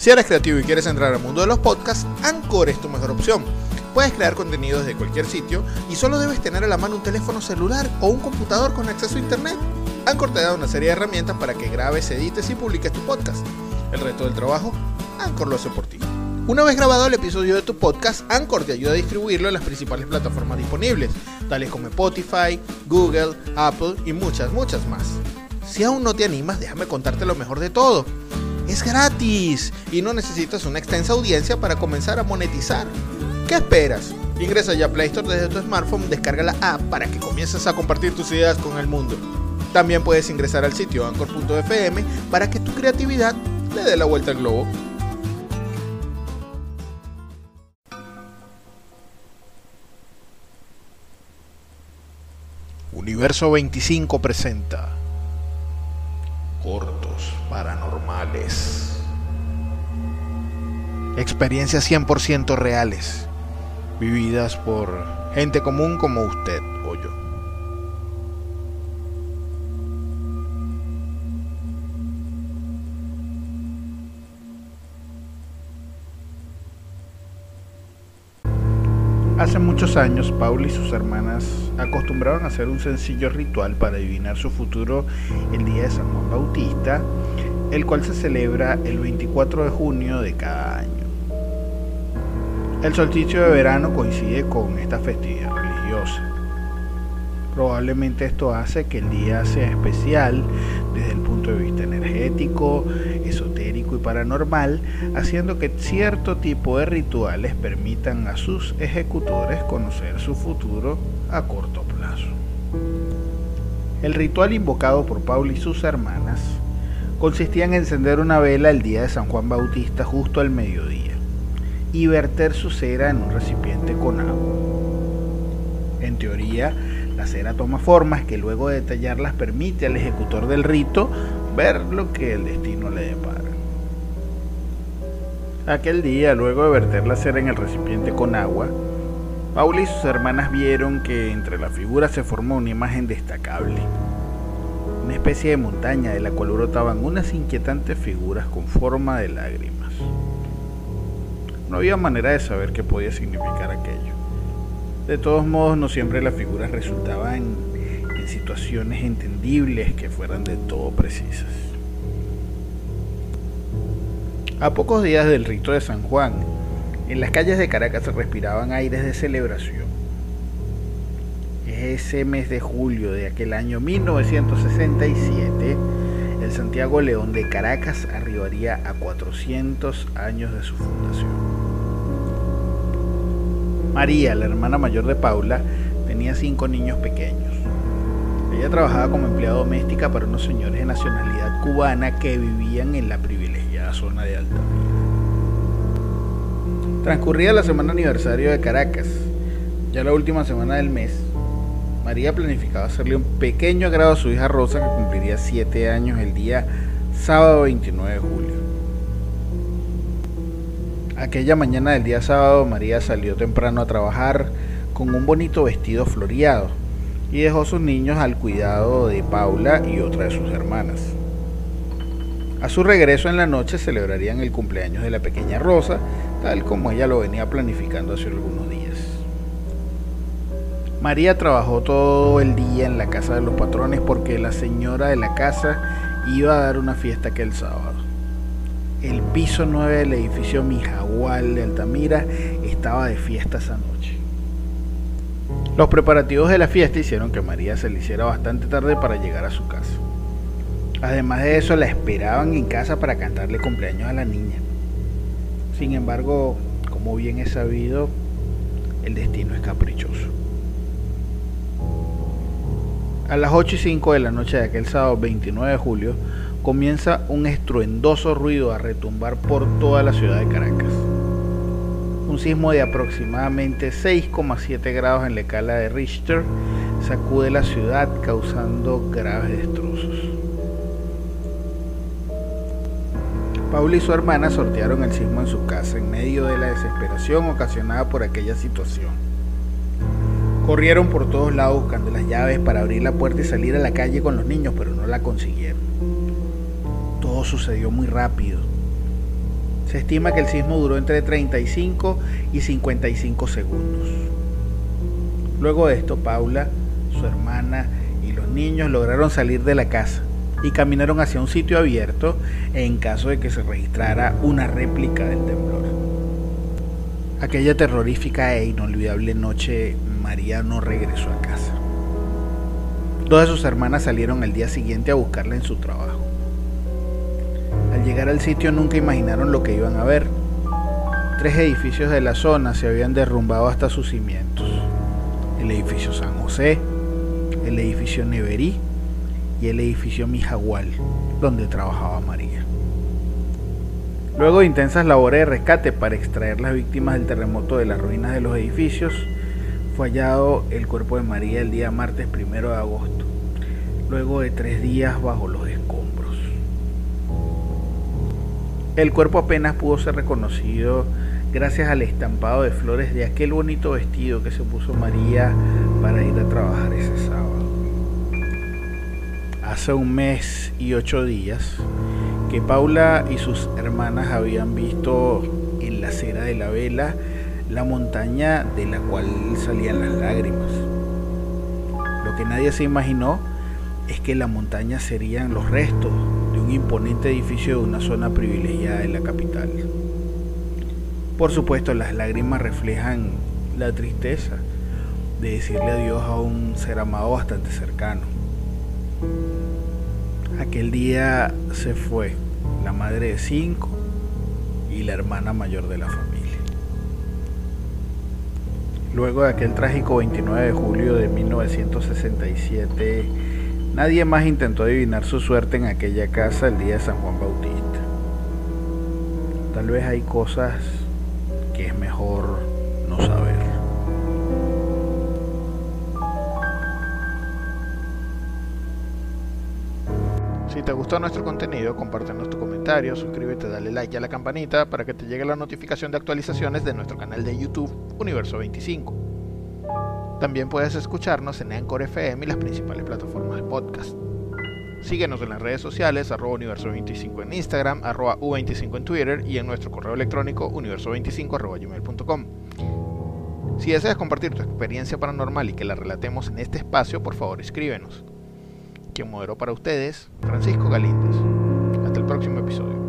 Si eres creativo y quieres entrar al mundo de los podcasts, Anchor es tu mejor opción. Puedes crear contenido desde cualquier sitio y solo debes tener a la mano un teléfono celular o un computador con acceso a internet. Anchor te da una serie de herramientas para que grabes, edites y publiques tu podcast. El resto del trabajo, Anchor lo hace por ti. Una vez grabado el episodio de tu podcast, Anchor te ayuda a distribuirlo en las principales plataformas disponibles, tales como Spotify, Google, Apple y muchas, muchas más. Si aún no te animas, déjame contarte lo mejor de todo. Es gratis y no necesitas una extensa audiencia para comenzar a monetizar. ¿Qué esperas? Ingresa ya a Play Store desde tu smartphone, descarga la app para que comiences a compartir tus ideas con el mundo. También puedes ingresar al sitio anchor.fm para que tu creatividad le dé la vuelta al globo. Universo 25 presenta Experiencias 100% reales, vividas por gente común como usted o yo. Hace muchos años, Paul y sus hermanas acostumbraban a hacer un sencillo ritual para adivinar su futuro el día de San Juan Bautista, el cual se celebra el 24 de junio de cada año. El solsticio de verano coincide con esta festividad religiosa. Probablemente esto hace que el día sea especial desde el punto de vista energético, esotérico y paranormal, haciendo que cierto tipo de rituales permitan a sus ejecutores conocer su futuro a corto plazo. El ritual invocado por Paul y sus hermanas consistía en encender una vela el día de San Juan Bautista justo al mediodía y verter su cera en un recipiente con agua. En teoría, la cera toma formas que luego de detallarlas permite al ejecutor del rito ver lo que el destino le depara. Aquel día, luego de verter la cera en el recipiente con agua, Paula y sus hermanas vieron que entre las figuras se formó una imagen destacable, especie de montaña de la cual brotaban unas inquietantes figuras con forma de lágrimas. No había manera de saber qué podía significar aquello. De todos modos, no siempre las figuras resultaban en situaciones entendibles que fueran de todo precisas. A pocos días del rito de San Juan, en las calles de Caracas respiraban aires de celebración. Ese mes de julio de aquel año 1967, el Santiago León de Caracas arribaría a 400 años de su fundación. María, la hermana mayor de Paula, tenía cinco niños pequeños. Ella trabajaba como empleada doméstica para unos señores de nacionalidad cubana que vivían en la privilegiada zona de Altamira. Transcurría la semana aniversario de Caracas, ya la última semana del mes. María planificaba hacerle un pequeño agrado a su hija Rosa que cumpliría siete años el día sábado 29 de julio. Aquella mañana del día sábado María salió temprano a trabajar con un bonito vestido floreado y dejó a sus niños al cuidado de Paula y otra de sus hermanas. A su regreso en la noche celebrarían el cumpleaños de la pequeña Rosa, tal como ella lo venía planificando hace algunos días. María trabajó todo el día en la casa de los patrones porque la señora de la casa iba a dar una fiesta aquel sábado. El piso 9 del edificio Mijagual de Altamira estaba de fiesta esa noche. Los preparativos de la fiesta hicieron que María se le hiciera bastante tarde para llegar a su casa. Además de eso, la esperaban en casa para cantarle cumpleaños a la niña. Sin embargo, como bien es sabido, el destino es caprichoso. A las 8 y 5 de la noche de aquel sábado 29 de julio, comienza un estruendoso ruido a retumbar por toda la ciudad de Caracas. Un sismo de aproximadamente 6,7 grados en la escala de Richter sacude la ciudad causando graves destrozos. Paula y su hermana sortearon el sismo en su casa en medio de la desesperación ocasionada por aquella situación. Corrieron por todos lados buscando las llaves para abrir la puerta y salir a la calle con los niños, pero no la consiguieron sucedió muy rápido. Se estima que el sismo duró entre 35 y 55 segundos. Luego de esto, Paula, su hermana y los niños lograron salir de la casa y caminaron hacia un sitio abierto en caso de que se registrara una réplica del temblor. Aquella terrorífica e inolvidable noche, María no regresó a casa. De sus hermanas salieron al día siguiente a buscarla en su trabajo. Al llegar al sitio nunca imaginaron lo que iban a ver. Tres edificios de la zona se habían derrumbado hasta sus cimientos. El edificio San José, el edificio Neverí y el edificio Mijagual, donde trabajaba María. Luego de intensas labores de rescate para extraer las víctimas del terremoto de las ruinas de los edificios, hallado el cuerpo de María el día martes primero de agosto, luego de tres días bajo los escombros. El cuerpo apenas pudo ser reconocido gracias al estampado de flores de aquel bonito vestido que se puso María para ir a trabajar ese sábado. Hace un mes y ocho días que Paula y sus hermanas habían visto en la cera de la vela la montaña de la cual salían las lágrimas. Lo que nadie se imaginó es que la montaña serían los restos de un imponente edificio de una zona privilegiada de la capital. Por supuesto, las lágrimas reflejan la tristeza de decirle adiós a un ser amado bastante cercano. Aquel día se fue la madre de cinco y la hermana mayor de la familia. Luego de aquel trágico 29 de julio de 1967, nadie más intentó adivinar su suerte en aquella casa el día de San Juan Bautista. Tal vez hay cosas que es mejor no saber. Si te gustó nuestro contenido, compártenos tu comentario, suscríbete, dale like a la campanita para que te llegue la notificación de actualizaciones de nuestro canal de YouTube Universo 25. También puedes escucharnos en Anchor FM y las principales plataformas de podcast. Síguenos en las redes sociales, arroba universo25 en Instagram, arroba u25 en Twitter y en nuestro correo electrónico universo25 arroba gmail.com. Si deseas compartir tu experiencia paranormal y que la relatemos en este espacio, por favor escríbenos. Quien moderó para ustedes, Francisco Galíndez. Hasta el próximo episodio.